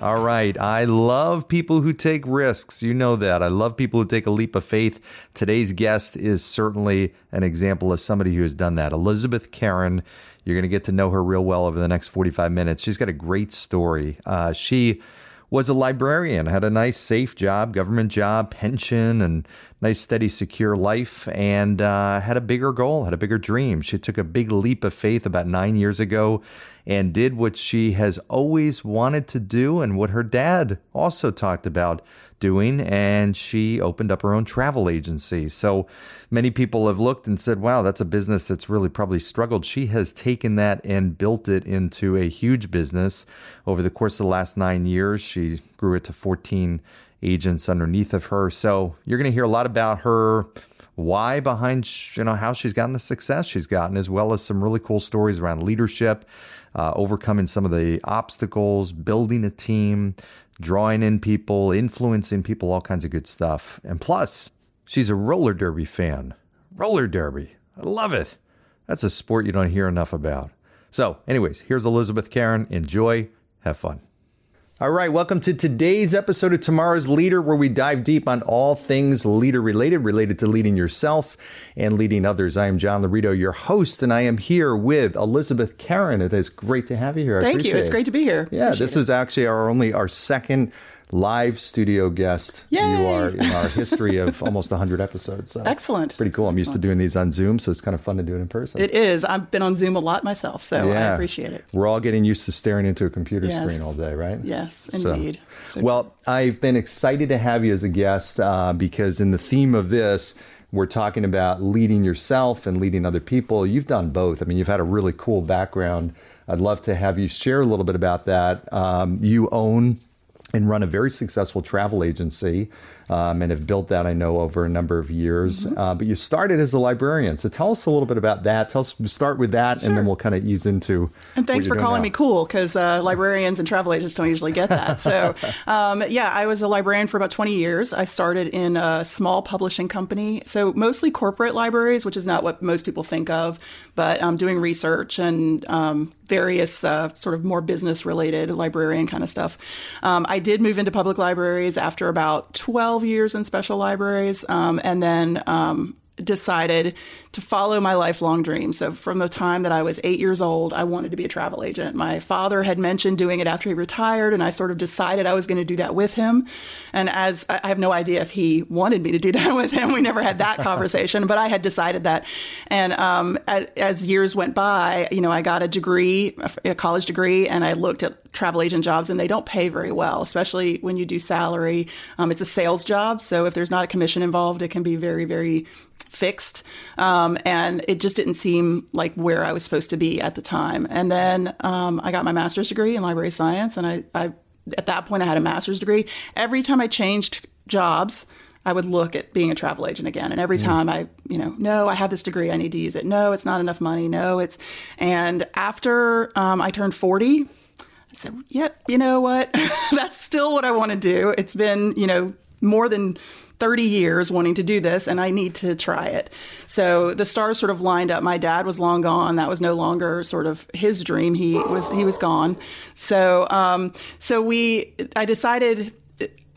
All right. I love people who take risks. You know that. I love people who take a leap of faith. Today's guest is certainly an example of somebody who has done that. Elizabeth Karen. You're going to get to know her real well over the next 45 minutes. She's got a great story. Uh, she was a librarian, had a nice, safe job, government job, pension, and nice, steady, secure life, and uh, had a bigger goal, had a bigger dream. She took a big leap of faith about nine years ago and did what she has always wanted to do and what her dad also talked about doing. And she opened up her own travel agency. So many people have looked and said, wow, that's a business that's really probably struggled. She has taken that and built it into a huge business over the course of the last nine years. She grew it to 14 agents underneath of her. So you're going to hear a lot about her why behind you know how she's gotten the success she's gotten as well as some really cool stories around leadership uh, overcoming some of the obstacles, building a team, drawing in people, influencing people, all kinds of good stuff. And plus, she's a roller derby fan. Roller derby. I love it. That's a sport you don't hear enough about. So, anyways, here's Elizabeth Karen. Enjoy, have fun. All right, welcome to today's episode of Tomorrow's Leader, where we dive deep on all things leader related, related to leading yourself and leading others. I am John Laurito, your host, and I am here with Elizabeth Karen. It is great to have you here. Thank you. It's great to be here. Yeah, appreciate this it. is actually our only our second live studio guest Yay! you are in our history of almost 100 episodes. So Excellent. Pretty cool. I'm used to doing these on Zoom, so it's kind of fun to do it in person. It is. I've been on Zoom a lot myself, so yeah. I appreciate it. We're all getting used to staring into a computer yes. screen all day, right? Yes, indeed. So, well, I've been excited to have you as a guest uh, because in the theme of this, we're talking about leading yourself and leading other people. You've done both. I mean, you've had a really cool background. I'd love to have you share a little bit about that. Um, you own and run a very successful travel agency um, and have built that, I know, over a number of years. Mm-hmm. Uh, but you started as a librarian. So tell us a little bit about that. Tell us, start with that, sure. and then we'll kind of ease into. And thanks for calling now. me cool, because uh, librarians and travel agents don't usually get that. So, um, yeah, I was a librarian for about 20 years. I started in a small publishing company. So, mostly corporate libraries, which is not what most people think of, but um, doing research and um, various uh, sort of more business related librarian kind of stuff. Um, I did move into public libraries after about 12 years in special libraries, um, and then um, decided to follow my lifelong dream. So from the time that I was eight years old, I wanted to be a travel agent. My father had mentioned doing it after he retired, and I sort of decided I was going to do that with him. And as I have no idea if he wanted me to do that with him, we never had that conversation, but I had decided that. And um, as, as years went by, you know, I got a degree, a college degree, and I looked at travel agent jobs and they don't pay very well, especially when you do salary. Um, it's a sales job. So if there's not a commission involved, it can be very, very fixed. Um, and it just didn't seem like where I was supposed to be at the time. And then um, I got my master's degree in library science. And I, I, at that point, I had a master's degree. Every time I changed jobs, I would look at being a travel agent again. And every mm. time I, you know, no, I have this degree, I need to use it. No, it's not enough money. No, it's, and after um, I turned 40, I said, yep, you know what? That's still what I want to do. It's been, you know, more than 30 years wanting to do this and I need to try it. So the stars sort of lined up. My dad was long gone. That was no longer sort of his dream. He was he was gone. So um, so we I decided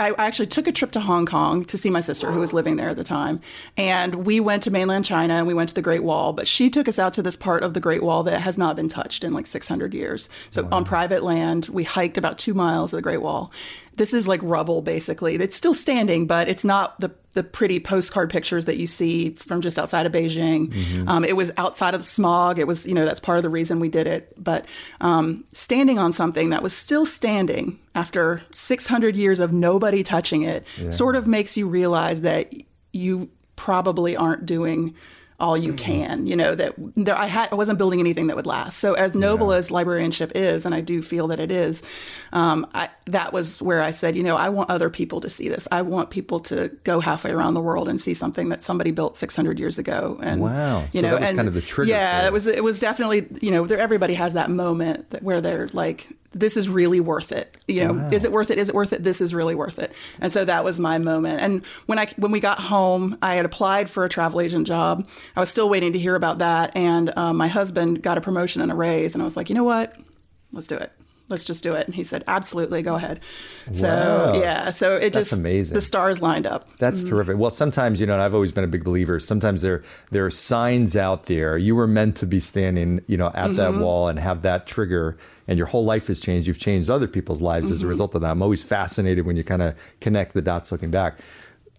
I actually took a trip to Hong Kong to see my sister who was living there at the time. And we went to mainland China and we went to the Great Wall. But she took us out to this part of the Great Wall that has not been touched in like 600 years. So wow. on private land, we hiked about two miles of the Great Wall. This is like rubble, basically. It's still standing, but it's not the the pretty postcard pictures that you see from just outside of Beijing. Mm-hmm. Um, it was outside of the smog. It was, you know, that's part of the reason we did it. But um, standing on something that was still standing after 600 years of nobody touching it yeah. sort of makes you realize that you probably aren't doing all you can. You know that there, I had I wasn't building anything that would last. So as noble yeah. as librarianship is, and I do feel that it is, um, I, that was where I said, you know, I want other people to see this. I want people to go halfway around the world and see something that somebody built 600 years ago. And wow, you so know, that was and kind of the trigger. Yeah, it was. It was definitely you know, there, everybody has that moment that, where they're like, this is really worth it. You know, wow. is it worth it? Is it worth it? This is really worth it. And so that was my moment. And when I when we got home, I had applied for a travel agent job. I was still waiting to hear about that, and um, my husband got a promotion and a raise, and I was like, you know what? Let's do it let's just do it. And he said, absolutely, go ahead. So wow. yeah, so it That's just amazing. The stars lined up. That's mm-hmm. terrific. Well, sometimes you know, and I've always been a big believer. Sometimes there there are signs out there. You were meant to be standing, you know, at mm-hmm. that wall and have that trigger, and your whole life has changed. You've changed other people's lives mm-hmm. as a mm-hmm. result of that. I'm always fascinated when you kind of connect the dots looking back.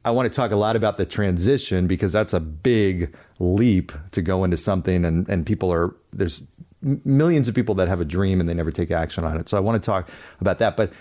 I want to talk a lot about the transition because that's a big leap to go into something and, and people are there's millions of people that have a dream and they never take action on it. So I want to talk about that. But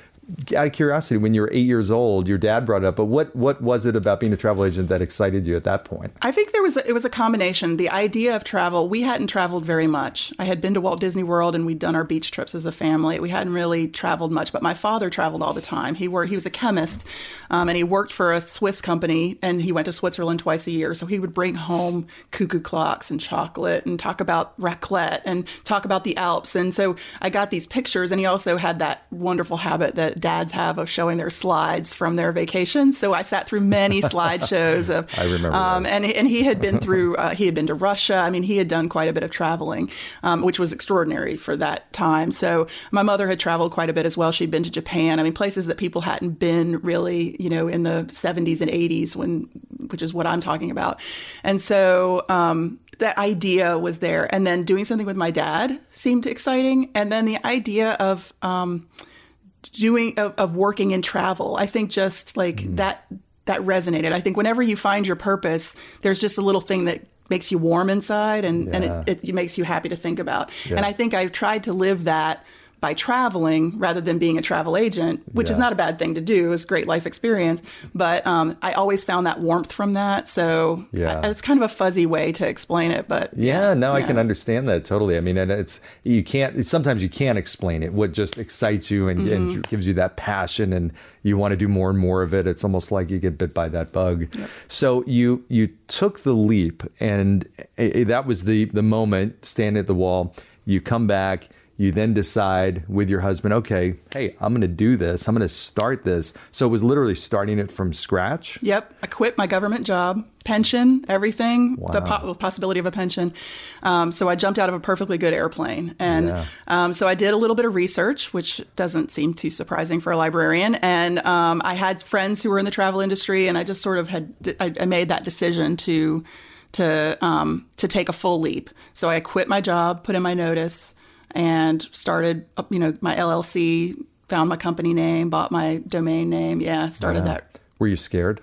out of curiosity, when you were eight years old, your dad brought it up, but what what was it about being a travel agent that excited you at that point? I think there was a, it was a combination. The idea of travel, we hadn't traveled very much. I had been to Walt Disney World and we'd done our beach trips as a family. We hadn't really traveled much, but my father traveled all the time. He worked, he was a chemist, um, and he worked for a Swiss company, and he went to Switzerland twice a year. So he would bring home cuckoo clocks and chocolate and talk about raclette and talk about the Alps. And so I got these pictures, and he also had that wonderful habit that dads have of showing their slides from their vacations. So I sat through many slideshows of. I remember. Um, and and he had been through. Uh, he had been to Russia. I mean, he had done quite a bit of traveling, um, which was extraordinary for that time. So my mother had traveled quite a bit as well. She'd been to Japan. I mean, places that people hadn't been really, you know, in the 70s and 80s when, which is what I'm talking about. And so um, that idea was there. And then doing something with my dad seemed exciting. And then the idea of um, doing of, of, working in travel. I think just like mm. that that resonated. I think whenever you find your purpose, there's just a little thing that makes you warm inside and, yeah. and it, it, it, makes you happy to think about. Yeah. And I think I've tried to live that by traveling rather than being a travel agent, which yeah. is not a bad thing to do. It's great life experience. But um, I always found that warmth from that. So yeah. I, it's kind of a fuzzy way to explain it. But yeah, now yeah. I can understand that totally. I mean, and it's, you can't, sometimes you can't explain it. What just excites you and, mm-hmm. and gives you that passion and you want to do more and more of it. It's almost like you get bit by that bug. Yep. So you, you took the leap and it, that was the, the moment, stand at the wall, you come back, you then decide with your husband, okay, hey, I'm going to do this. I'm going to start this. So it was literally starting it from scratch. Yep. I quit my government job, pension, everything, wow. the po- possibility of a pension. Um, so I jumped out of a perfectly good airplane. And yeah. um, so I did a little bit of research, which doesn't seem too surprising for a librarian. And um, I had friends who were in the travel industry, and I just sort of had, I, I made that decision to, to, um, to take a full leap. So I quit my job, put in my notice and started, you know, my LLC, found my company name, bought my domain name. Yeah, started that. Were you scared?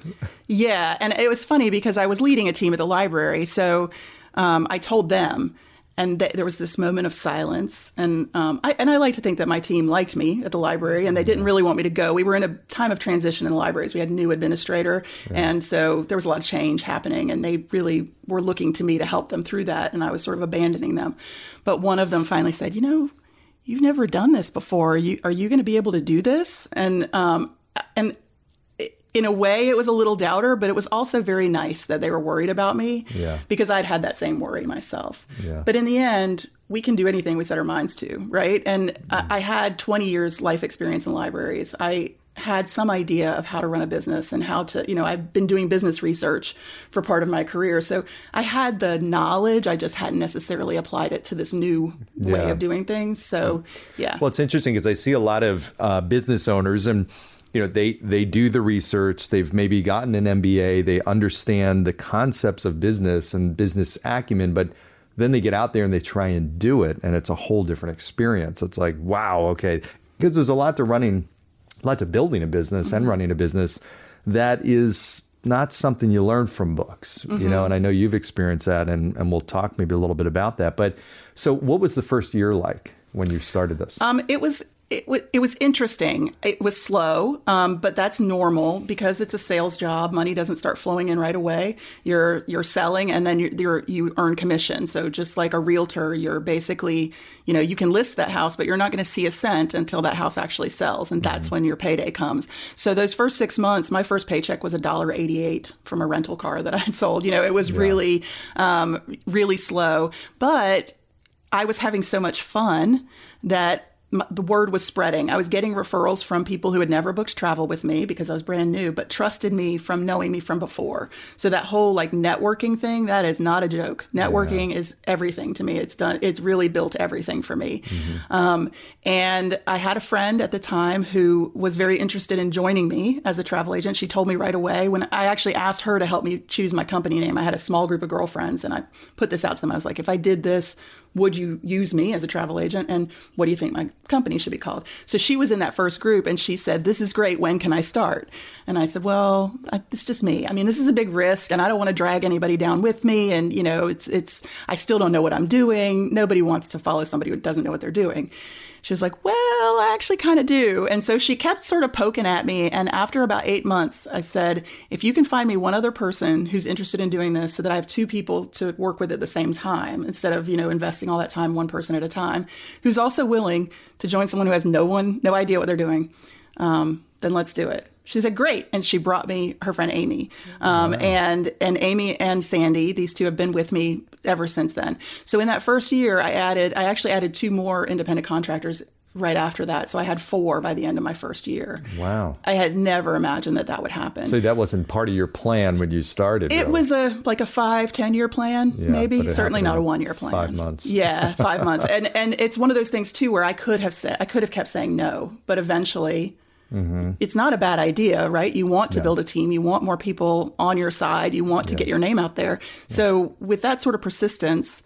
Yeah, and it was funny because I was leading a team at the library, so um, I told them, and th- there was this moment of silence. And um, I, and I like to think that my team liked me at the library, and they didn't really want me to go. We were in a time of transition in the libraries. We had a new administrator, yeah. and so there was a lot of change happening, and they really were looking to me to help them through that. And I was sort of abandoning them. But one of them finally said, "You know, you've never done this before. Are you are you going to be able to do this?" And um, and in a way, it was a little doubter, but it was also very nice that they were worried about me yeah. because I'd had that same worry myself. Yeah. But in the end, we can do anything we set our minds to, right? And mm. I, I, had 20 years life experience in libraries. I had some idea of how to run a business and how to, you know, I've been doing business research for part of my career. So I had the knowledge, I just hadn't necessarily applied it to this new yeah. way of doing things. So, yeah. Well, it's interesting because I see a lot of uh, business owners and you know they they do the research they've maybe gotten an MBA they understand the concepts of business and business acumen but then they get out there and they try and do it and it's a whole different experience. It's like wow okay. Because there's a lot to running a lot to building a business and running a business that is not something you learn from books mm-hmm. you know and I know you've experienced that and and we'll talk maybe a little bit about that. But so what was the first year like when you started this? Um, it was it, w- it was interesting. It was slow, um, but that's normal because it's a sales job. Money doesn't start flowing in right away. You're you're selling, and then you're, you're, you earn commission. So just like a realtor, you're basically you know you can list that house, but you're not going to see a cent until that house actually sells, and that's mm-hmm. when your payday comes. So those first six months, my first paycheck was a dollar eighty eight from a rental car that I had sold. You know, it was yeah. really um, really slow, but I was having so much fun that the word was spreading. I was getting referrals from people who had never booked travel with me because I was brand new, but trusted me from knowing me from before. So that whole like networking thing, that is not a joke. Networking yeah. is everything to me. It's done. It's really built everything for me. Mm-hmm. Um, and I had a friend at the time who was very interested in joining me as a travel agent. She told me right away when I actually asked her to help me choose my company name. I had a small group of girlfriends, and I put this out to them. I was like, if I did this would you use me as a travel agent? And what do you think my company should be called? So she was in that first group and she said, This is great. When can I start? And I said, Well, I, it's just me. I mean, this is a big risk and I don't want to drag anybody down with me. And, you know, it's, it's, I still don't know what I'm doing. Nobody wants to follow somebody who doesn't know what they're doing. She was like, Well, I actually kind of do. And so she kept sort of poking at me. And after about eight months, I said, If you can find me one other person who's interested in doing this so that I have two people to work with at the same time, instead of, you know, investing all that time one person at a time, who's also willing to join someone who has no one, no idea what they're doing, um, then let's do it. She said, "Great," and she brought me her friend Amy, um, wow. and and Amy and Sandy. These two have been with me ever since then. So in that first year, I added, I actually added two more independent contractors right after that. So I had four by the end of my first year. Wow. I had never imagined that that would happen. So that wasn't part of your plan when you started. It was a like a five, ten year plan, yeah, maybe. Certainly not a one year plan. Five months. Yeah, five months. And and it's one of those things too where I could have said I could have kept saying no, but eventually Mm-hmm. It's not a bad idea, right? You want to yeah. build a team, you want more people on your side, you want to yeah. get your name out there. Yeah. So with that sort of persistence,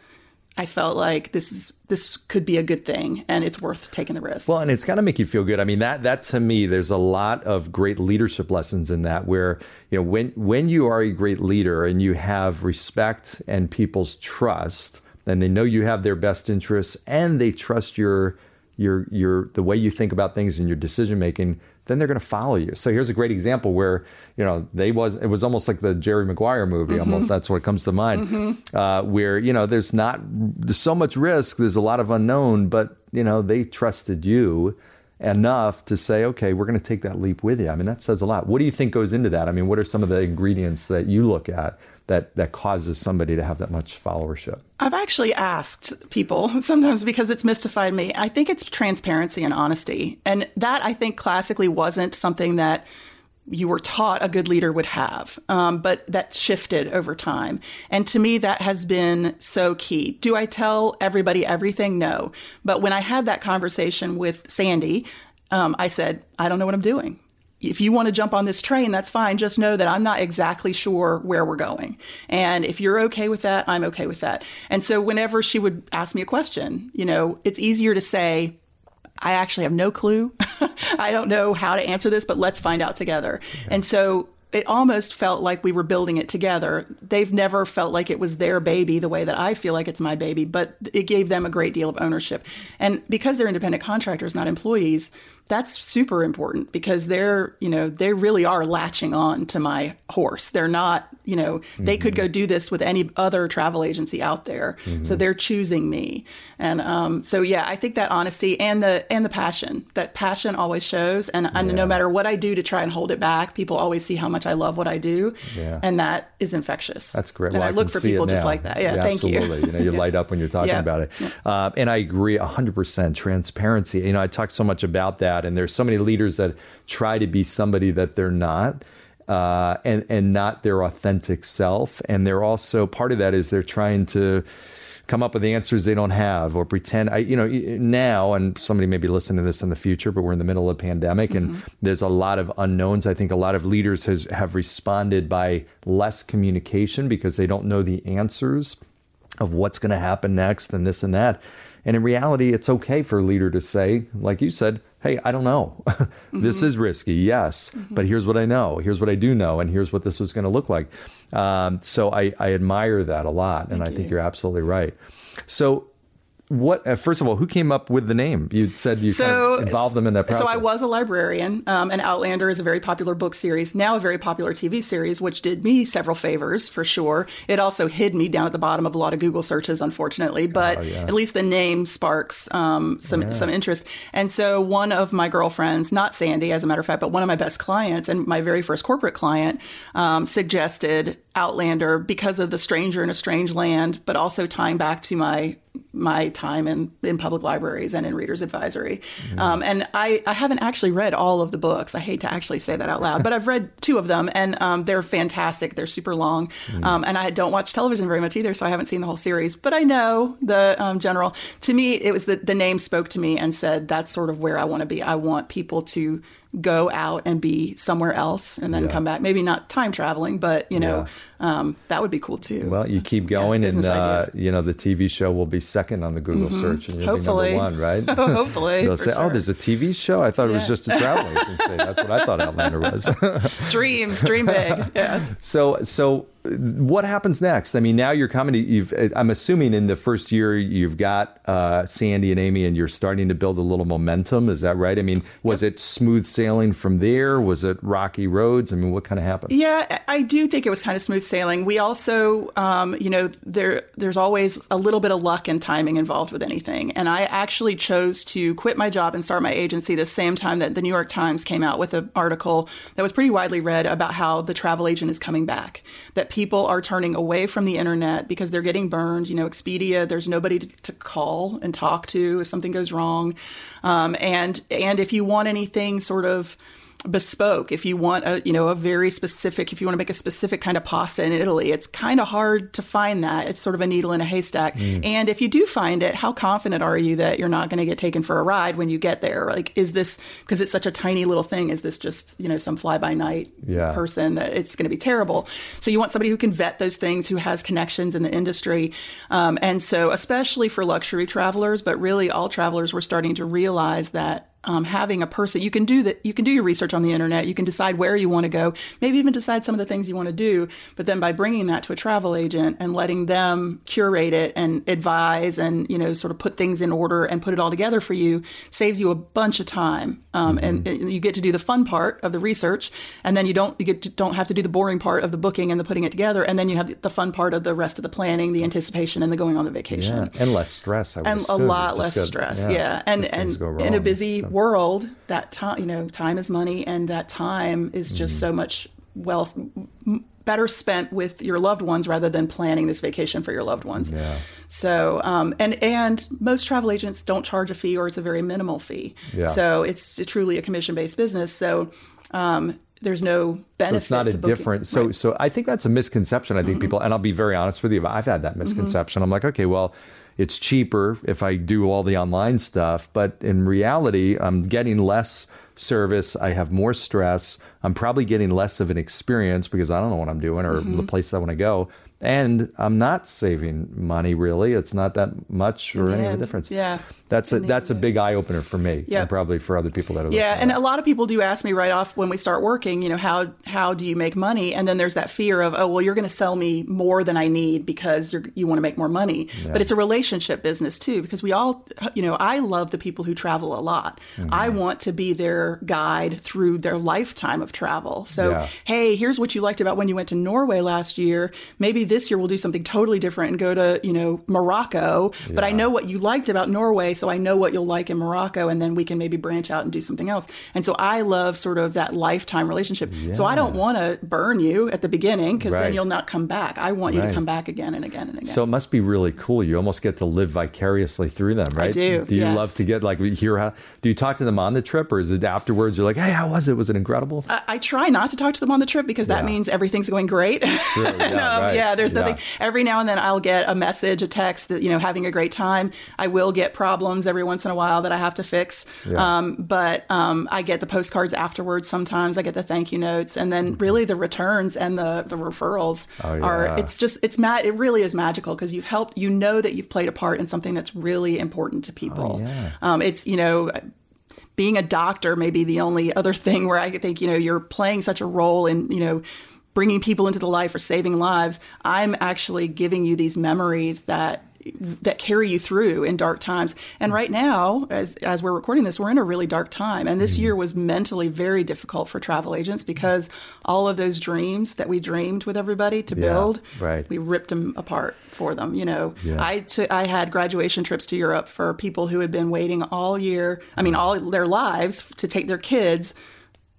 I felt like this is this could be a good thing and it's worth taking the risk. Well, and it's got to make you feel good. I mean, that that to me there's a lot of great leadership lessons in that where, you know, when when you are a great leader and you have respect and people's trust and they know you have their best interests and they trust your your your the way you think about things and your decision making then they're going to follow you. So here's a great example where you know they was it was almost like the Jerry Maguire movie. Mm-hmm. Almost that's what comes to mind. Mm-hmm. Uh, where you know there's not there's so much risk. There's a lot of unknown, but you know they trusted you enough to say, okay, we're going to take that leap with you. I mean, that says a lot. What do you think goes into that? I mean, what are some of the ingredients that you look at that that causes somebody to have that much followership? I've actually asked people sometimes because it's mystified me. I think it's transparency and honesty. And that I think classically wasn't something that you were taught a good leader would have, um, but that shifted over time. And to me, that has been so key. Do I tell everybody everything? No. But when I had that conversation with Sandy, um, I said, I don't know what I'm doing if you want to jump on this train, that's fine. Just know that I'm not exactly sure where we're going. And if you're okay with that, I'm okay with that. And so whenever she would ask me a question, you know, it's easier to say, I actually have no clue. I don't know how to answer this, but let's find out together. And so it almost felt like we were building it together. They've never felt like it was their baby the way that I feel like it's my baby, but it gave them a great deal of ownership. And because they're independent contractors, not employees, that's super important because they're, you know, they really are latching on to my horse. They're not, you know, mm-hmm. they could go do this with any other travel agency out there. Mm-hmm. So they're choosing me. And um, so yeah, I think that honesty and the and the passion, that passion always shows. And, yeah. and no matter what I do to try and hold it back, people always see how much I love what I do. Yeah. And that is infectious. That's great. And well, I, I look for people just like that. Yeah, yeah thank absolutely. you. you know, you light up when you're talking about it. Uh, and I agree 100% transparency. You know, I talk so much about that and there's so many leaders that try to be somebody that they're not. Uh, and and not their authentic self, and they're also part of that is they're trying to come up with the answers they don't have or pretend I you know now and somebody may be listening to this in the future but we're in the middle of a pandemic mm-hmm. and there's a lot of unknowns I think a lot of leaders has, have responded by less communication because they don't know the answers of what's going to happen next and this and that and in reality it's okay for a leader to say like you said hey, I don't know. this mm-hmm. is risky, yes, mm-hmm. but here's what I know. Here's what I do know, and here's what this is going to look like. Um, so I, I, admire that a lot, Thank and I you. think you're absolutely right. So what? Uh, first of all, who came up with the name? You said you so, kind of involved them in that process. So I was a librarian, um, and Outlander is a very popular book series, now a very popular TV series, which did me several favors for sure. It also hid me down at the bottom of a lot of Google searches, unfortunately, but oh, yeah. at least the name sparks um, some yeah. some interest. And so one of my girlfriends, not Sandy, as a matter of fact, but one of my best clients and my very first corporate client, um, suggested Outlander because of the stranger in a strange land, but also tying back to my my time in, in public libraries and in Reader's Advisory. Mm-hmm. Um, and I, I haven't actually read all of the books. I hate to actually say that out loud, but I've read two of them and um, they're fantastic. They're super long. Mm-hmm. Um, and I don't watch television very much either, so I haven't seen the whole series, but I know the um, general. To me, it was the, the name spoke to me and said, that's sort of where I want to be. I want people to go out and be somewhere else and then yeah. come back. Maybe not time traveling, but you know. Um, that would be cool too. Well, you That's, keep going, yeah, and uh, you know the TV show will be second on the Google mm-hmm. search, and you'll Hopefully. be number one, right? Hopefully, they'll say, oh, sure. "Oh, there's a TV show. I thought it was just a travel agency." That's what I thought Outlander was. Dreams, dream big. Yes. So, so what happens next? I mean, now you're coming to, you've, I'm assuming in the first year you've got uh, Sandy and Amy and you're starting to build a little momentum. Is that right? I mean, was it smooth sailing from there? Was it rocky roads? I mean, what kind of happened? Yeah, I do think it was kind of smooth sailing. We also, um, you know, there there's always a little bit of luck and timing involved with anything. And I actually chose to quit my job and start my agency the same time that the New York Times came out with an article that was pretty widely read about how the travel agent is coming back. That people are turning away from the internet because they're getting burned. You know, Expedia, there's nobody to, to call and talk to if something goes wrong. Um, and and if you want anything sort of bespoke. If you want a you know a very specific if you want to make a specific kind of pasta in Italy it's kind of hard to find that. It's sort of a needle in a haystack. Mm. and if you do find it how confident are you that you're not going to get taken for a ride when you get there? Like is this because it's such a tiny little thing is this just you know some fly by night yeah. person that it's going to be terrible? So you want somebody who can vet those things who has connections in the industry. Um, and so especially for luxury travelers but really all travelers were starting to realize that um, having a person you can do that you can do your research on the internet you can decide where you want to go maybe even decide some of the things you want to do but then by bringing that to a travel agent and letting them curate it and advise and you know sort of put things in order and put it all together for you saves you a bunch of time um, mm-hmm. and, and, you get to do the fun part of the research and then you don't you get to, don't have to do the boring part of the booking and the putting it together and then you have the fun part of the rest of the planning the anticipation and the going on the vacation yeah. and less stress and assume. a lot less stress yeah, yeah. and and in a busy world, that time, you know, time is money, and that time is just mm-hmm. so much well better spent with your loved ones rather than planning this vacation for your loved ones. Yeah. So, um, and and most travel agents don't charge a fee, or it's a very minimal fee. Yeah. So it's truly a commission based business. So. Um, there's no benefit. So it's not a different. So right. so I think that's a misconception. I think mm-hmm. people, and I'll be very honest with you. I've had that mm-hmm. misconception. Mm-hmm. I'm like, okay, well, it's cheaper if I do all the online stuff. But in reality, I'm getting less service. I have more stress. I'm probably getting less of an experience because I don't know what I'm doing or mm-hmm. the place I want to go and I'm not saving money really. It's not that much or any of a difference. Yeah, that's a that's a big eye opener for me, yeah. and probably for other people that are. Yeah, and a lot of people do ask me right off when we start working. You know, how how do you make money? And then there's that fear of, oh, well, you're going to sell me more than I need because you you want to make more money. Yeah. But it's a relationship business too, because we all, you know, I love the people who travel a lot. Mm-hmm. I want to be their guide through their lifetime of travel. So, yeah. hey, here's what you liked about when you went to Norway last year. Maybe this year we'll do something totally different and go to, you know, Morocco. Yeah. But I know what you liked about Norway, so I know what you'll like in Morocco, and then we can maybe branch out and do something else. And so I love sort of that lifetime relationship. Yeah. So I don't want to burn you at the beginning because right. then you'll not come back. I want you right. to come back again and again and again. So it must be really cool. You almost get to live vicariously through them, right? I do. Do you yes. love to get like hear how? Do you talk to them on the trip, or is it afterwards? You're like, hey, how was it? Was it incredible? I, I try not to talk to them on the trip because that yeah. means everything's going great. Yeah, um, right. yeah, there's nothing every now and then I'll get a message, a text that, you know, having a great time. I will get problems every once in a while that I have to fix. Yeah. Um, but um, I get the postcards afterwards sometimes. I get the thank you notes. And then mm-hmm. really the returns and the, the referrals oh, yeah. are, it's just, it's mad. It really is magical because you've helped, you know, that you've played a part in something that's really important to people. Oh, yeah. um, it's, you know, being a doctor may be the only other thing where I think, you know, you're playing such a role in, you know, bringing people into the life or saving lives, I'm actually giving you these memories that that carry you through in dark times. And right now, as as we're recording this, we're in a really dark time. And this mm-hmm. year was mentally very difficult for travel agents because all of those dreams that we dreamed with everybody to Yeah, build, right. we ripped them apart for them. You know, Yeah. I I had graduation trips to Europe for people who had been waiting all year. I mean, mm. all their lives to take their kids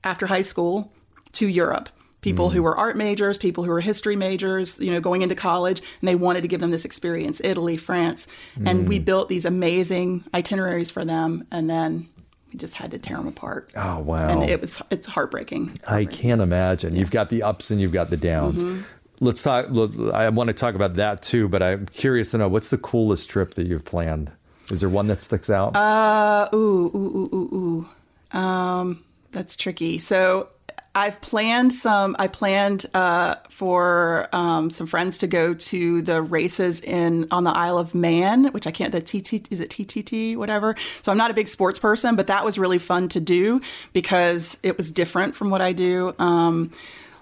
after high school to Europe. People who were art majors, people who were history majors, you know, going into college, and they wanted to give them this experience Italy, France. And we built these amazing itineraries for them, and then we just had to tear them apart. Oh, wow. And it was, it's heartbreaking. I can't imagine. You've got the ups and you've got the downs. Mm-hmm. Let's talk. look, I want to talk about that too, but I'm curious to know what's the coolest trip that you've planned. Is there one that sticks out? Uh, ooh, ooh, ooh, ooh, ooh. Um, that's tricky. So I've planned some. I planned uh, for um, some friends to go to the races in on the Isle of Man, which I can't. The TT is it TTT whatever. So I'm not a big sports person, but that was really fun to do because it was different from what I do. Um,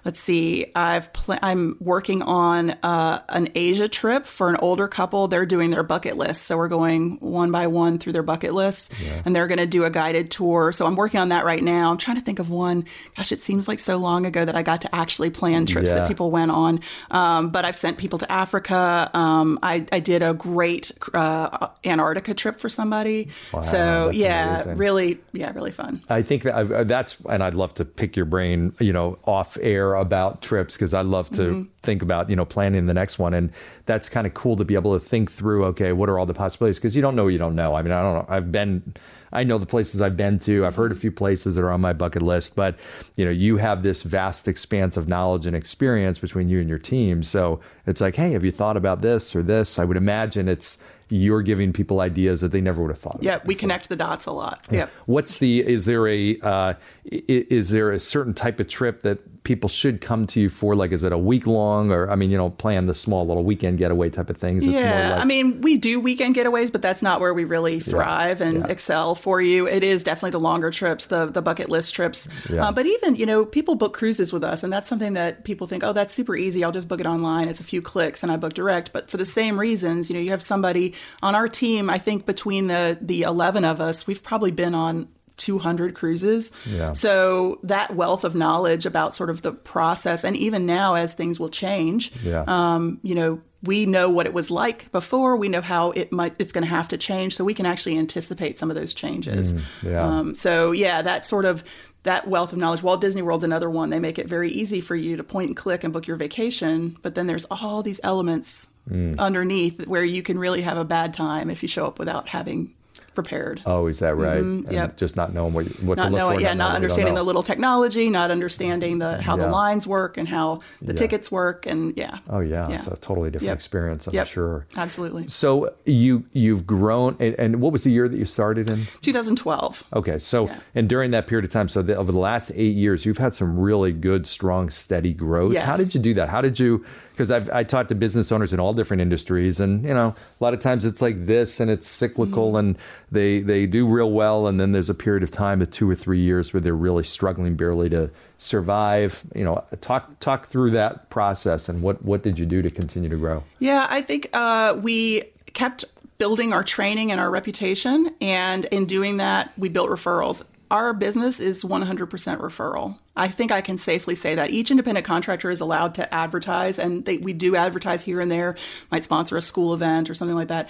let's see. I've pl- i'm working on uh, an asia trip for an older couple. They're doing their bucket list. So we're going one by one through their bucket list. And they're going to do a guided tour. So i'm working on that right now. I'm trying to think of one. Gosh it seems like so long ago that i got to actually plan trips Yeah. that people went on. Um, but i've sent people to africa. Um, I, I did a great uh, antarctica trip for somebody. So yeah amazing. really yeah really fun. I think that I've, that's, and I'd love to pick your brain, you know, off air about trips because I love to Mm-hmm. think about, you know, planning the next one. And that's kind of cool to be able to think through, okay, what are all the possibilities? Because you don't know, what you don't know. I mean, I don't know. I've been, I know the places I've been to. I've heard a few places that are on my bucket list, but, you know, you have this vast expanse of knowledge and experience between you and your team. So it's like, hey, have you thought about this or this? I would imagine it's, you're giving people ideas that they never would have thought yeah we connect the dots a lot yeah What's the? Is there a? Uh, is there a certain type of trip that people should come to you for? Like, is it a week long, or I mean, you know, plan the small little weekend getaway type of things? It's Yeah, more like, I mean, we do weekend getaways, but that's not where we really thrive and yeah. excel for you. It is definitely the longer trips, the the bucket list trips. Yeah. Uh, but even you know, people book cruises with us, and that's something that people think, oh, that's super easy. I'll just book it online. It's a few clicks, and I book direct. But for the same reasons, you know, you have somebody on our team. I think between the the eleven of us, we've probably been on. 200 cruises. Yeah. So that wealth of knowledge about sort of the process and even now as things will change, yeah, um, you know, we know what it was like before. We know how it might it's going to have to change, so we can actually anticipate some of those changes. yeah. Um, so yeah, that sort of that wealth of knowledge. Walt Disney World's another one. They make it very easy for you to point and click and book your vacation, but then there's all these elements underneath where you can really have a bad time if you show up without having prepared. oh, is that right? And Mm-hmm. yep. Just not knowing what what not to look knowing, for. yeah, not don't understanding the little technology, not understanding the how Yeah. the lines work and how the Yeah. tickets work, and yeah. Oh yeah, it's a totally different Yep. experience. I'm Yep. sure. Absolutely. So you you've grown, and, and what was the year that you started in? 2012. Okay, so Yeah. and during that period of time, so the, over the last eight years, you've had some really good, strong, steady growth. Yes. How did you do that? How did you? Because I've I talked to business owners in all different industries, and you know, a lot of times it's like this, and it's cyclical, Mm. and they they do real well, and then there's a period of time of two or three years where they're really struggling barely to survive. You know, talk talk through that process, and what what did you do to continue to grow? Yeah, I think uh, we kept building our training and our reputation, and in doing that, we built referrals. Our business is 100% referral. I think I can safely say that each independent contractor is allowed to advertise, and they, we do advertise here and there, might sponsor a school event or something like that.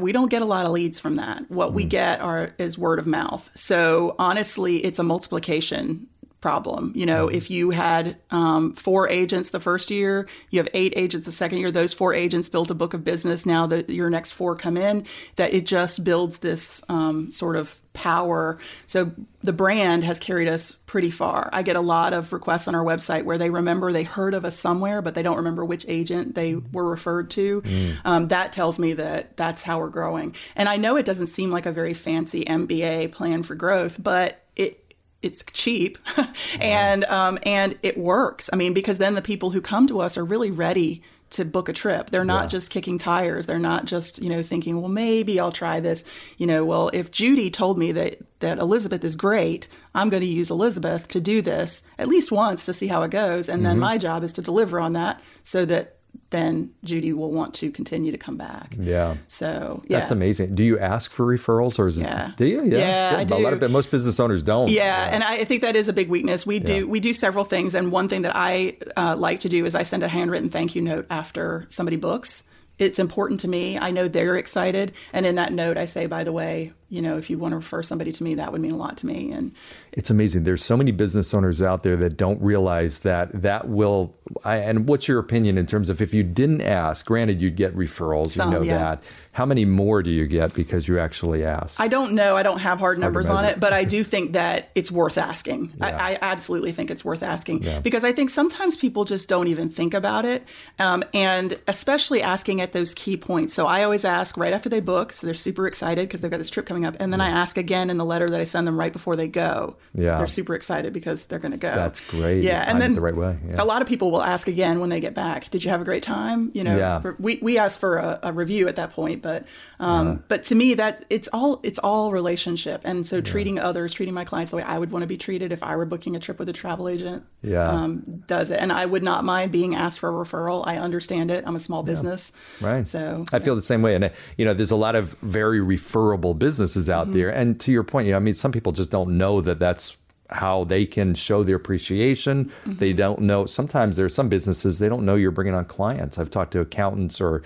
we don't get a lot of leads from that. What we get are is word of mouth. So honestly, it's a multiplication problem. You know, if you had um, four agents the first year, you have eight agents the second year. Those four agents built a book of business. Now that your next four come in, that it just builds this um, sort of power. So the brand has carried us pretty far. I get a lot of requests on our website where they remember they heard of us somewhere, but they don't remember which agent they were referred to. Um, that tells me that that's how we're growing. And I know it doesn't seem like a very fancy MBA plan for growth, but it it's cheap and um, and it works. I mean, because then the people who come to us are really ready to book a trip. They're not Yeah. just kicking tires. They're not just, you know, thinking, well, maybe I'll try this. You know, well, if Judy told me that that Elizabeth is great, I'm going to use Elizabeth to do this at least once to see how it goes, and then mm-hmm. my job is to deliver on that so that then Judy will want to continue to come back. Yeah. So yeah. That's amazing. Do you ask for referrals or is it? Yeah. Do you? Yeah. Yeah, I A lot do. of most business owners don't. Yeah, and I think that is a big weakness. We do we do several things, and one thing that I uh, like to do is I send a handwritten thank you note after somebody books. It's important to me. I know they're excited, and in that note, I say, by the way, you know, if you want to refer somebody to me, that would mean a lot to me. And It's amazing. There's so many business owners out there that don't realize that that will. I, and what's your opinion in terms of if you didn't ask? Granted, you'd get referrals. Some, you know yeah. that. How many more do you get because you actually ask? I don't know. I don't have hard numbers on it, but I do think that it's worth asking. Yeah. I, I absolutely think it's worth asking because I think sometimes people just don't even think about it, um, and especially asking at those key points. So I always ask right after they book, so they're super excited because they've got this trip coming up, and then I ask again in the letter that I send them right before they go. Yeah. they're super excited because they're going to go. That's great. Yeah, and then the right way. Yeah. a lot of people will ask again when they get back. Did you have a great time? You know, Yeah. we we ask for a, a review at that point, but um, Uh-huh. but to me that it's all it's all relationship, and so treating others, treating my clients the way I would want to be treated if I were booking a trip with a travel agent. Yeah. um, does it, and I would not mind being asked for a referral. I understand it. I'm a small business, Right. So I feel the same way. And, uh, you know, there's a lot of very referable businesses out Mm-hmm. there. And to your point, know, I mean, some people just don't know that that's how they can show their appreciation. Mm-hmm. They don't know. Sometimes there's some businesses, they don't know you're bringing on clients. I've talked to accountants or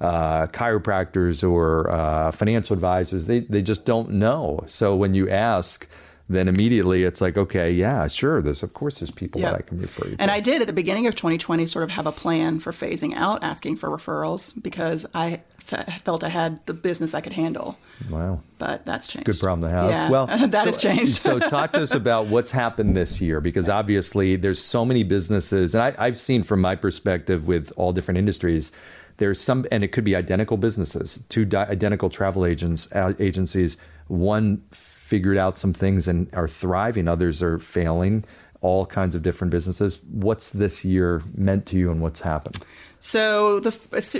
uh, chiropractors or uh, financial advisors. They, they just don't know. So when you ask, then immediately it's like, okay, yeah, sure. There's, of course, there's people Yep. that I can refer you to. And I did at the beginning of 2020 sort of have a plan for phasing out asking for referrals because I f- felt I had the business I could handle. wow. But that's changed. Good problem to have. Yeah, Well, that so, has changed. so talk to us about what's happened this year, because obviously there's so many businesses, and I, I've seen from my perspective with all different industries, there's some, and it could be identical businesses, two di- identical travel agents uh, agencies. One figured out some things and are thriving, others are failing. All kinds of different businesses. What's this year meant to you, and what's happened? So the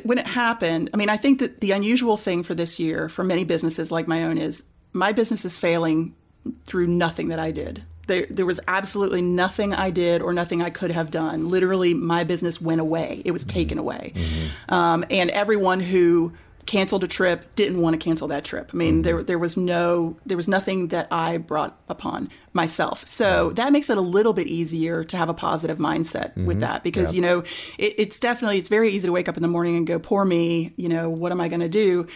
when it happened, I mean, I think that the unusual thing for this year for many businesses like my own is my business is failing through nothing that I did. There, there was absolutely nothing I did or nothing I could have done. Literally, my business went away. It was taken away. Um, and everyone who canceled a trip didn't want to cancel that trip. I mean, mm-hmm. there there was no there was nothing that I brought upon myself. So that makes it a little bit easier to have a positive mindset with mm-hmm. that because you know it, it's definitely it's very easy to wake up in the morning and go poor me. You know what am I going to do?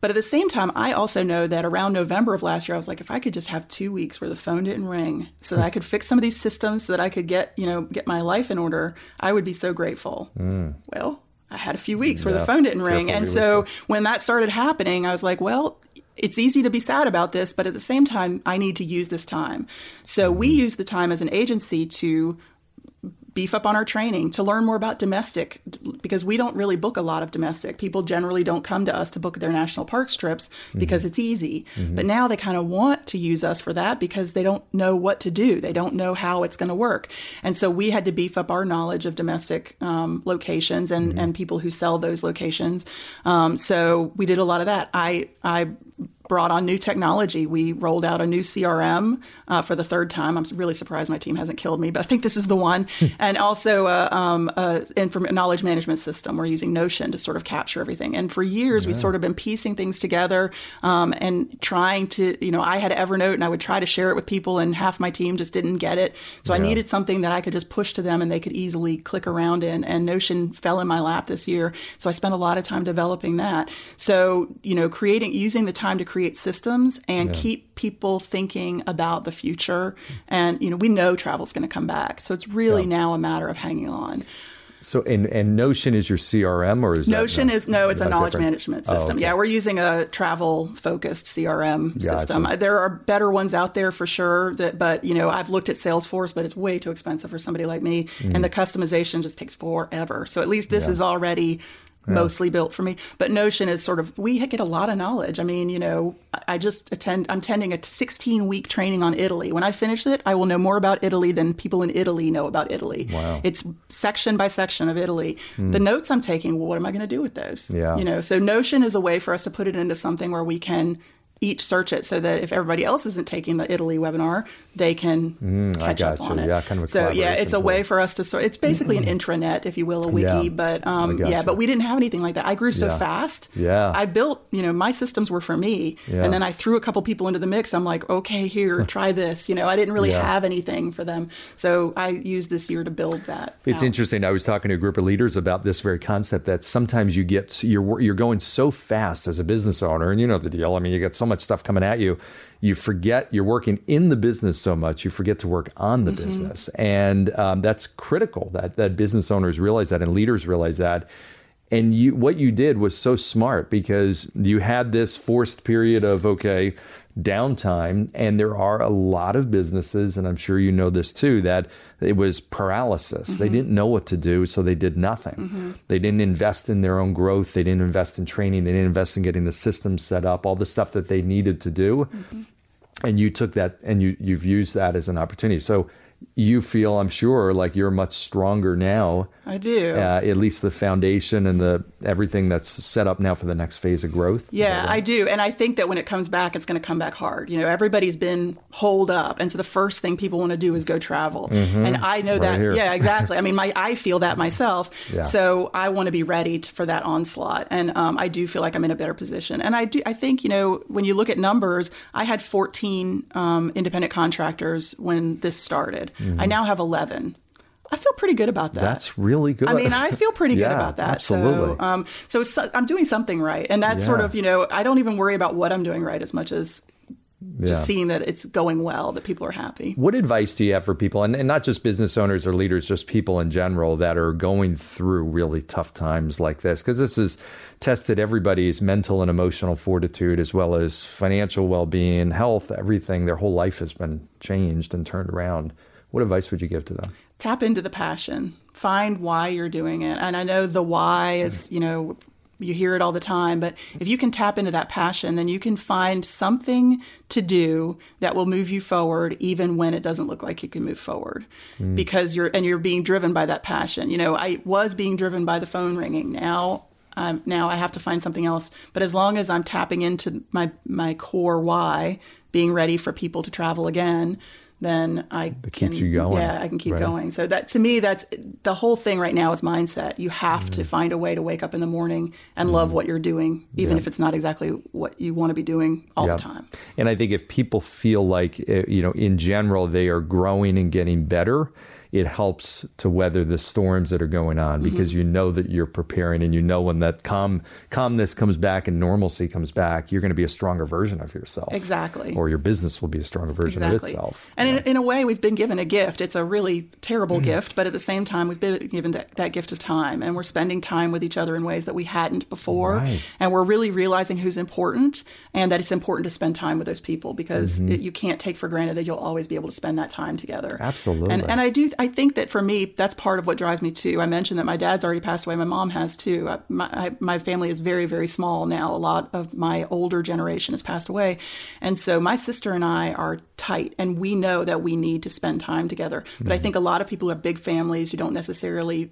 But at the same time, I also know that around November of last year, I was like, if I could just have two weeks where the phone didn't ring, so that I could fix some of these systems, so that I could get you know get my life in order, I would be so grateful. Mm. Well, I had a few weeks where the phone didn't ring. And so when that started happening, I was like, well, it's easy to be sad about this, but at the same time, I need to use this time. So we Mm-hmm. use the time as an agency to beef up on our training to learn more about domestic because we don't really book a lot of domestic. People generally don't come to us to book their national parks trips because it's easy. But now they kind of want to use us for that because they don't know what to do. They don't know how it's going to work. And so we had to beef up our knowledge of domestic um, locations and, and people who sell those locations. Um, so we did a lot of that. I, I brought on new technology. We rolled out a new CRM uh, for the third time. I'm really surprised my team hasn't killed me, but I think this is the one. and also a, um, a inform- knowledge management system. We're using Notion to sort of capture everything. And for years, we've sort of been piecing things together um, and trying to, you know, I had Evernote and I would try to share it with people, and half my team just didn't get it. So I needed something that I could just push to them and they could easily click around in. And Notion fell in my lap this year. So I spent a lot of time developing that. So, you know, creating, using the time to create systems and keep people thinking about the future. And, you know, we know travel's going to come back. So it's really now a matter of hanging on. So, and, and Notion is your CRM or is that- Notion is no, it's a knowledge different? management Oh, system. okay. Yeah, we're using a travel focused CRM Gotcha. system. There are better ones out there for sure. That, but you know, I've looked at Salesforce, but it's way too expensive for somebody like me, Mm. and the customization just takes forever. So at least this is already mostly built for me. But Notion is sort of we get a lot of knowledge. I mean, you know, I- just attend. I'm attending a 16 week training on Italy. When I finish it, I will know more about Italy than people in Italy know about Italy. Wow. It's section by section of Italy. Hmm. The notes I'm taking, well, what am I going to do with those? Yeah. You know, so Notion is a way for us to put it into something where we can each search it so that if everybody else isn't taking the Italy webinar, they can Mm, catch up got on it. Yeah, kind of so yeah, it's a way for us to sort. It's basically an intranet, if you will, a wiki. Yeah, But um, yeah, you. but we didn't have anything like that. I grew so Yeah. fast. Yeah. I built. You know, my systems were for me, Yeah. and then I threw a couple people into the mix. I'm like, okay, here, try this. You know, I didn't really have anything for them, so I used this year to build that. It's out. interesting. I was talking to a group of leaders about this very concept that sometimes you get you're you're going so fast as a business owner, and you know the deal. I mean, you get so much stuff coming at you, you forget you're working in the business so much, you forget to work on the business, and um, that's critical. That that business owners realize that, and leaders realize that. And you, what you did was so smart because you had this forced period of okay downtime, and there are a lot of businesses, and I'm sure you know this too, that it was paralysis. They mm-hmm. didn't know what to do, so they did nothing. Mm-hmm. They didn't invest in their own growth. They didn't invest in training. They didn't invest in getting the systems set up, all the stuff that they needed to do. Mm-hmm. And you took that and you you've used that as an opportunity. So you feel, I'm sure, like you're much stronger now I do. uh, at least the foundation and the everything that's set up now for the next phase of growth. Yeah, that I do. And I think that when it comes back, it's going to come back hard. You know, everybody's been holed up. And so the first thing people want to do is go travel. And I know that. Mm-hmm. here. Yeah, exactly. I mean, my I feel that myself. Yeah. So I want to be ready to, for that onslaught. And um, I do feel like I'm in a better position. And I do. I think, you know, when you look at numbers, I had 14 um, independent contractors when this started. Mm-hmm. I now have 11. I feel pretty good about that. That's really good. I mean, I feel pretty good about that. Absolutely. So, um, so it's- I'm doing something right, and that's sort of you know I don't even worry about what I'm doing right as much as Yeah. just seeing that it's going well, that people are happy. What advice do you have for people, and, and not just business owners or leaders, just people in general that are going through really tough times like this? Because this has tested everybody's mental and emotional fortitude, as well as financial well being, health, everything. Their whole life has been changed and turned around. What advice would you give to them? Tap into the passion. Find why you're doing it, and I know the why is you know you hear it all the time, but if you can tap into that passion, then you can find something to do that will move you forward, even when it doesn't look like you can move forward, because you're and you're being driven by that passion. You know, I was being driven by the phone ringing. Now um, now I have to find something else. But as long as I'm tapping into my my core why, being ready for people to travel again, then I can, keeps you going. Yeah, I can keep Right. going. So that to me, that's the whole thing right now is mindset. You have to find a way to wake up in the morning and love what you're doing, even if it's not exactly what you want to be doing all Yeah. the time. And I think if people feel like, uh, you know, in general, they are growing and getting better, it helps to weather the storms that are going on Mm-hmm. because you know that you're preparing and you know when that calm calmness comes back and normalcy comes back, you're going to be a stronger version of yourself. Exactly. Or your business will be a stronger version of itself. And in, in a way, we've been given a gift. It's a really terrible gift, but at the same time, we've been given that, that gift of time. And we're spending time with each other in ways that we hadn't before. Right. And we're really realizing who's important and that it's important to spend time with those people because Mm-hmm. it, you can't take for granted that you'll always be able to spend that time together. Absolutely. And, and I do, I think that for me, that's part of what drives me too. I mentioned that my dad's already passed away. My mom has too. I, my, I, my family is very, very small now. A lot of my older generation has passed away. And so my sister and I are tight and we know that we need to spend time together. But I mm-hmm. think a lot of people who have big families who don't necessarily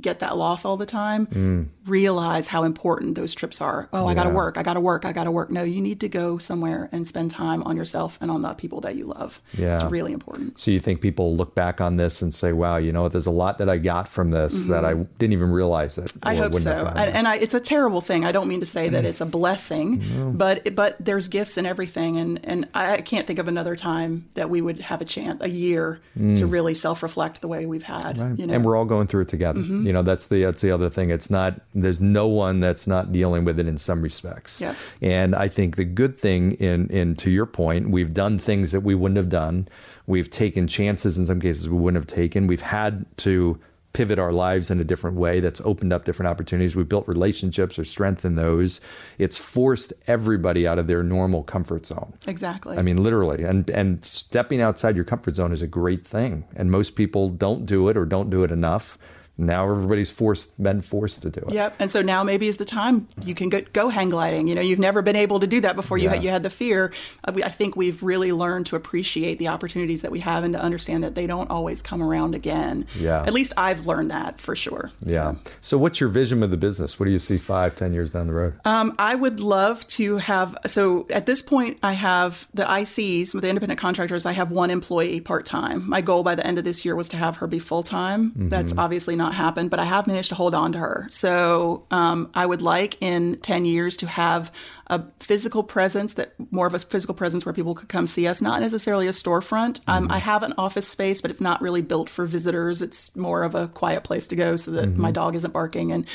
get that loss all the time realize how important those trips are. Oh, I got to work. I got to work. I got to work. No, you need to go somewhere and spend time on yourself and on the people that you love. Yeah. It's really important. So you think people look back on this and say, "Wow, you know what? There's a lot that I got from this that I didn't even realize it." Mm-hmm. I hope so, and, and I, it's a terrible thing. I don't mean to say that it's a blessing, but but there's gifts in everything, and and I can't think of another time that we would have a chance, a year, to really self reflect the way we've had. You know, Mm. Mm-hmm. and we're all going through it together. Mm-hmm. You know, that's the that's the other thing. It's not there's no one that's not dealing with it in some respects. Yep. And I think the good thing in in to your point, we've done things that we wouldn't have done. We've taken chances in some cases we wouldn't have taken. We've had to pivot our lives in a different way that's opened up different opportunities. We've built relationships or strengthened those. It's forced everybody out of their normal comfort zone. exactly. I mean, literally, and and stepping outside your comfort zone is a great thing. And most people don't do it or don't do it enough. Now everybody's forced been forced to do it. Yep. And so now maybe is the time you can go, go hang gliding. You know, you've never been able to do that before. You Yeah. had you had the fear. Uh, I think we've really learned to appreciate the opportunities that we have and to understand that they don't always come around again. Yeah. At least I've learned that for sure. Yeah. So, what's your vision of the business? What do you see five, ten years down the road? Um, I would love to have. So at this point, I have the ICs with the independent contractors. I have one employee part time. My goal by the end of this year was to have her be full time. That's obviously not happened, but I have managed to hold on to her. So um, I would like in ten years to have a physical presence that more of a physical presence where people could come see us, not necessarily a storefront. Um, I have an office space, but it's not really built for visitors. It's more of a quiet place to go so that my dog isn't barking. And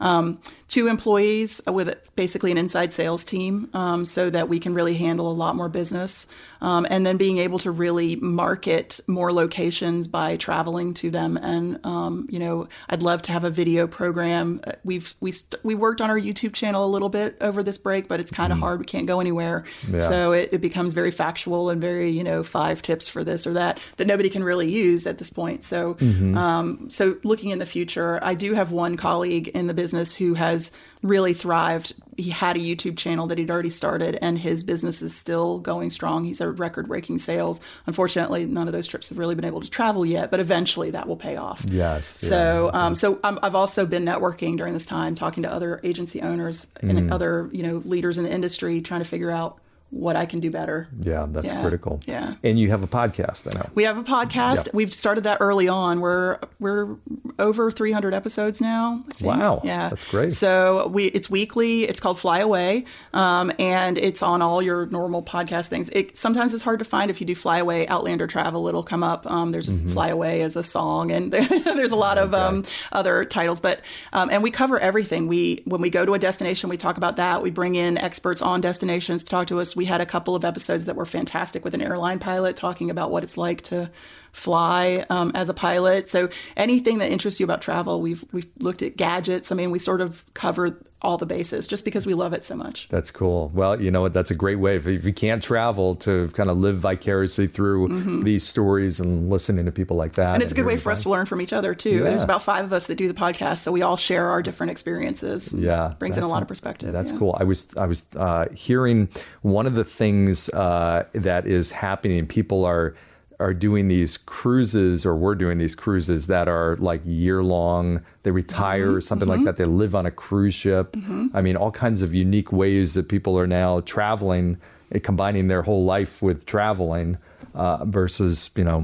um, two employees with basically an inside sales team um, so that we can really handle a lot more business. Um, and then being able to really market more locations by traveling to them. And, um, you know, I'd love to have a video program. Uh, We've, we, st- we worked on our YouTube channel a little bit over this break, but it's kind of hard. We can't go anywhere. Yeah. So it, it becomes very factual and very, you know, five tips for this or that that nobody can really use at this point. So, um, so looking in the future, I do have one colleague in the business who has really thrived. He had a YouTube channel that he'd already started, and his business is still going strong. He's at record-breaking sales. Unfortunately, none of those trips have really been able to travel yet, but eventually that will pay off. Yes, So, um, so I'm, I've also been networking during this time, talking to other agency owners and other, you know, leaders in the industry, trying to figure out what I can do better. Yeah, that's Yeah, critical. yeah. And you have a podcast, I know. We have a podcast. Yep. We've started that early on. We're we're over 300 episodes now. Wow, Yeah, that's great. So we it's weekly. It's called Fly Away, um, and it's on all your normal podcast things. It sometimes it's hard to find if you do Fly Away Outlander Travel. It'll come up. Um, there's a Mm-hmm. Fly Away as a song, and there's a lot of um, other titles. But um, and we cover everything. We when we go to a destination, we talk about that. We bring in experts on destinations to talk to us. We had a couple of episodes that were fantastic with an airline pilot talking about what it's like to fly um, as a pilot. So anything that interests you about travel, we've we've looked at gadgets. I mean, we sort of cover all the bases just because we love it so much. That's cool. Well, you know what? That's a great way if, if you can't travel to kind of live vicariously through these stories and listening to people like that. Mm-hmm. And it's a good way for us to learn from each other too. Yeah. There's about five of us that do the podcast, so we all share our different experiences. Yeah, brings in a lot of perspective. That's yeah. cool. I was I was uh, hearing one of the things uh, that is happening. People are are doing these cruises, or we're doing these cruises that are like year long. They retire Mm-hmm. or something like that. They live on a cruise ship. I mean, all kinds of unique ways that people are now traveling, eh, combining their whole life with traveling. Uh, versus you know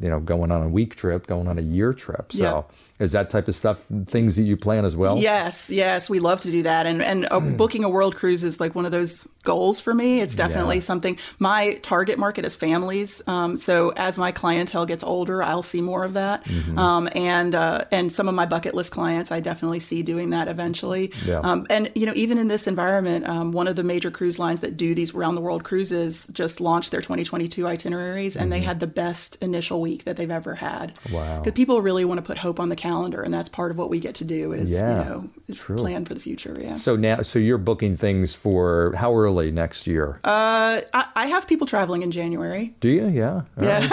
you know going on a week trip going on a year trip so is that type of stuff things that you plan as well Yes, yes, we love to do that, and and uh, booking a world cruise is like one of those goals for me. It's definitely Yeah. something. My target market is families, um, so as my clientele gets older, I'll see more of that, Mm-hmm. um, and uh, and some of my bucket list clients, I definitely see doing that eventually. Yeah. Um, and you know, even in this environment, um, one of the major cruise lines that do these round the world cruises just launched their 2022 itineraries, and they had the best initial week that they've ever had. Mm-hmm. Wow. Because people really want to put hope on the calendar, and that's part of what we get to do is Yeah, you know is true. plan for the future. Yeah. So now, so you're booking things for how early next year? Uh, I, I have people traveling in January. Do you? Yeah. Yeah.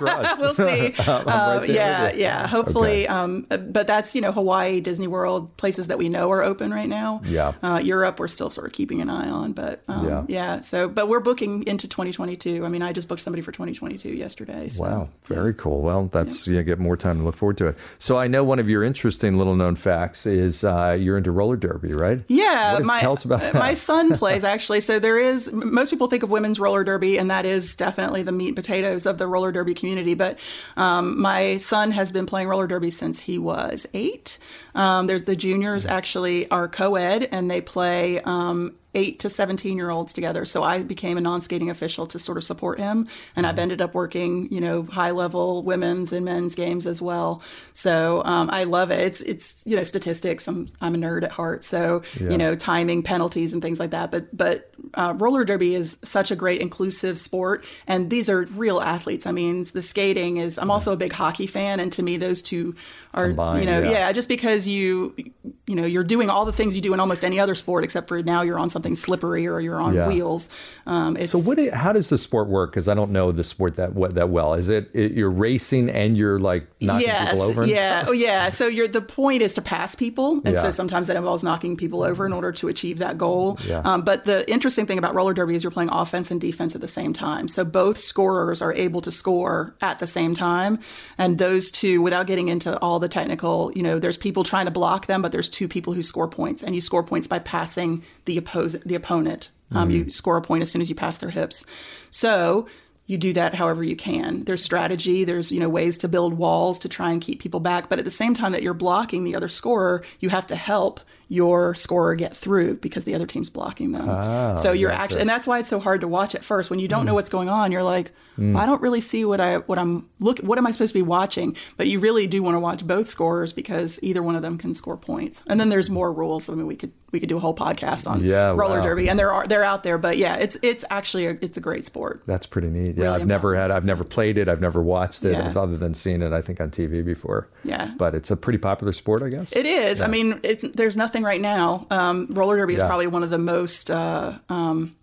right, We'll see. Uh, right there yeah, yeah. Hopefully, Okay. um, but that's you know Hawaii, Disney World, places that we know are open right now. Yeah. Uh, Europe, we're still sort of keeping an eye on, but um, Yeah. yeah. So, but we're booking into 2022. I mean, I just booked somebody for 2022 yesterday. So. Wow, very cool. Well, that's yeah, get more time to look forward to it. So I know one of your interesting little known facts is uh, you're into roller derby, right? Yeah, is- my tell us about that. my son plays actually. So there is most people think of women's roller derby, and that is definitely the meat and potatoes of the roller derby community. But um, my son has been playing roller derby since he was eight. Um, there's the juniors actually are co-ed, and they play. Um, Eight to 17 year olds together. So I became a non skating official to sort of support him. And I've ended up working, you know, high level women's and men's games as well. So um, I love it. It's, it's, you know, statistics. I'm, I'm a nerd at heart. So, Yeah. you know, timing penalties and things like that. But but uh, roller derby is such a great inclusive sport, and these are real athletes. I mean, the skating is. I'm also a big hockey fan, and to me, those two are Combined, you know yeah. yeah. just because you you know you're doing all the things you do in almost any other sport except for now you're on something slippery or you're on Yeah. wheels. Um, So what? i- How does the sport work? Because I don't know the sport that what- that well. Is it, it you're racing and you're like knocking yes, people over? Yeah, oh yeah. So you're the point is to pass people, and Yeah. so sometimes that involves knocking people over in order to achieve that goal. Yeah. Um, but the interesting thing about roller derby is you're playing offense and defense at the same time. So both scorers are able to score at the same time, and those two, without getting into all the technical, you know, there's people trying to block them, but there's two people who score points, and you score points by passing the oppos- the opponent. Um, You mm-hmm. score a point as soon as you pass their hips. So you do that however you can. There's strategy. There's you know ways to build walls to try and keep people back. But at the same time that you're blocking the other scorer, you have to help your scorer get through because the other team's blocking them. Ah, so you're actually, and that's why it's so hard to watch at first when you don't know mm. what's going on. You're like, I don't really see what I what I'm look. What am I supposed to be watching? But you really do want to watch both scorers because either one of them can score points. And then there's more rules. I mean, we could we could do a whole podcast on Yeah, roller wow. derby, and there are they're out there. But yeah, it's it's actually a, it's a great sport. That's pretty neat. Yeah, Really I've never had, I've never played it, I've never watched it, Yeah. other than seeing it, I think, on TV before. Yeah. But it's a pretty popular sport, I guess. It is. I mean, it's there's nothing right now. Um, roller derby is probably one of the most uh, um,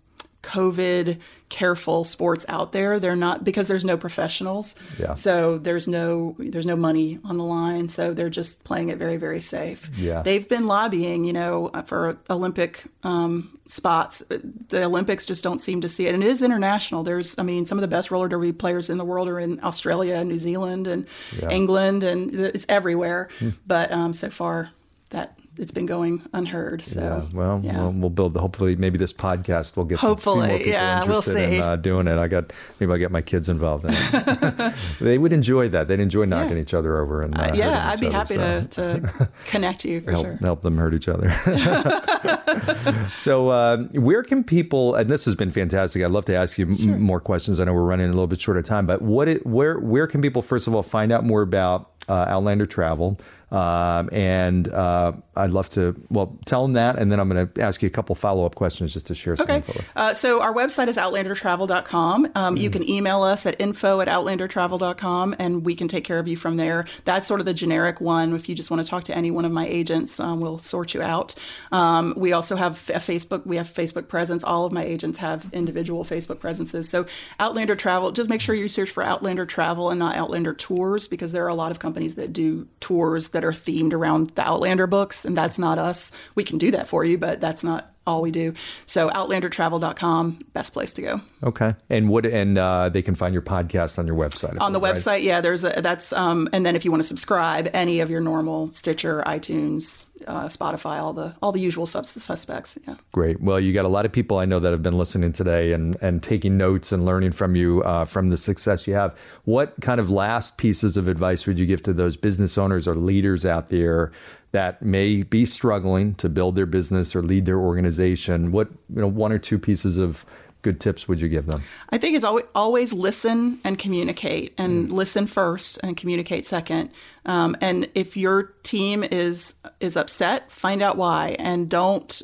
COVID careful sports out there. They're not because there's no professionals. Yeah. So there's no there's no money on the line. So they're just playing it very very safe. Yeah. They've been lobbying, you know, for Olympic um, spots. The Olympics just don't seem to see it, and it is international. There's, I mean, some of the best roller derby players in the world are in Australia, and New Zealand, and Yeah. England, and it's everywhere. Hmm. But um, so far, that it's been going unheard. So Yeah, well, yeah. we'll, we'll build. Hopefully, maybe this podcast will get some Hopefully, more people yeah, we'll interested in see. uh, doing it. I got maybe I'll get my kids involved in it. they would enjoy that. They'd enjoy knocking Yeah. each other over and uh, hurting yeah, I'd be other, happy so. to, to connect you for help, sure. help them hurt each other. so, uh, where can people? And this has been fantastic. I'd love to ask you m- more questions. I know we're running a little bit short of time, but what? It, where? Where can people first of all find out more about uh, Outlander Travel? Um, and uh, I'd love to well tell them that, and then I'm going to ask you a couple follow up questions just to share some Okay. info. Uh, so our website is outlandertravel.com. Um, You can email us at info at outlandertravel.com and we can take care of you from there. That's sort of the generic one. If you just want to talk to any one of my agents, um, we'll sort you out. Um, we also have a Facebook. We have Facebook presence. All of my agents have individual Facebook presences. So Outlander Travel, just make sure you search for Outlander Travel and not Outlander Tours because there are a lot of companies that do tours that are themed around the Outlander books, and that's not us. We can do that for you, but that's not all we do. So outlandertravel.com, best place to go. Okay, and what? And uh, they can find your podcast on your website. On the right? website, yeah, there's a that's um and then if you want to subscribe, any of your normal Stitcher, iTunes, uh, Spotify, all the all the usual sus- suspects. Yeah. Great. Well, you got a lot of people I know that have been listening today and and taking notes and learning from you uh, from the success you have. What kind of last pieces of advice would you give to those business owners or leaders out there that may be struggling to build their business or lead their organization? What you know, one or two pieces of good tips would you give them? I think it's always, always listen and communicate, and listen first and communicate second. Um, and if your team is is upset, find out why, and don't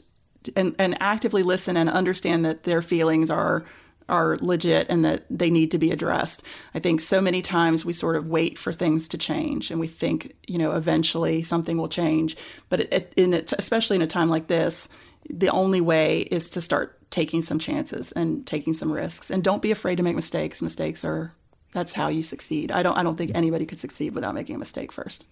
and, and actively listen and understand that their feelings are are legit and that they need to be addressed. I think so many times we sort of wait for things to change, and we think you know eventually something will change. But it, in it, especially in a time like this, the only way is to start taking some chances and taking some risks and don't be afraid to make mistakes mistakes are that's how you succeed i don't i don't think anybody could succeed without making a mistake first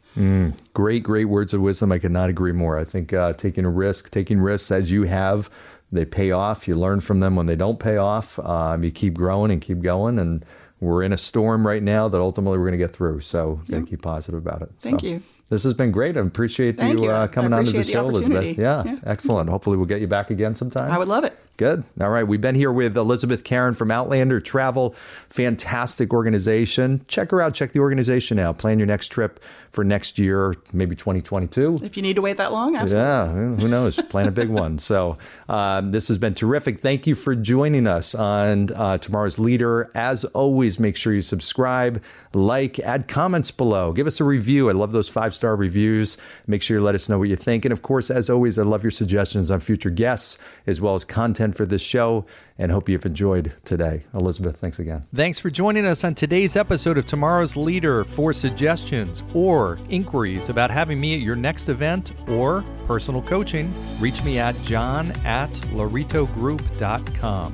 Great, great words of wisdom. I could not agree more. I think uh, taking a risk, taking risks as you have, they pay off. You learn from them when they don't pay off. Um, you keep growing and keep going. And we're in a storm right now that ultimately we're going to get through. So got to keep positive about it. Thank So, you. This has been great. I appreciate Thank you. Uh, coming on to the the show, Elizabeth. Yeah, Yeah. excellent. Hopefully, we'll get you back again sometime. i would love it Good. All right. We've been here with Elizabeth Karen from Outlander Travel. Fantastic organization. Check her out. Check the organization out. Plan your next trip for next year, maybe 2022. if you need to wait that long absolutely Yeah, who knows? Plan a big one. So, um, this has been terrific. Thank you for joining us on uh, Tomorrow's Leader. As always, make sure you subscribe, like, add comments below, give us a review. I love those five star reviews. Make sure you let us know what you think. And of course, as always, I love your suggestions on future guests as well as content for this show and hope you've enjoyed today. Elizabeth, thanks again. Thanks for joining us on today's episode of Tomorrow's Leader. For suggestions or inquiries about having me at your next event or personal coaching, reach me at john at lauritogroup.com.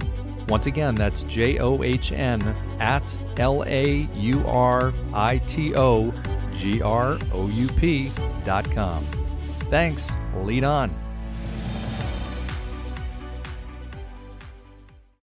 Once again, that's J O H N at L A U R I T O G R O U P dot com. Thanks. Lead on.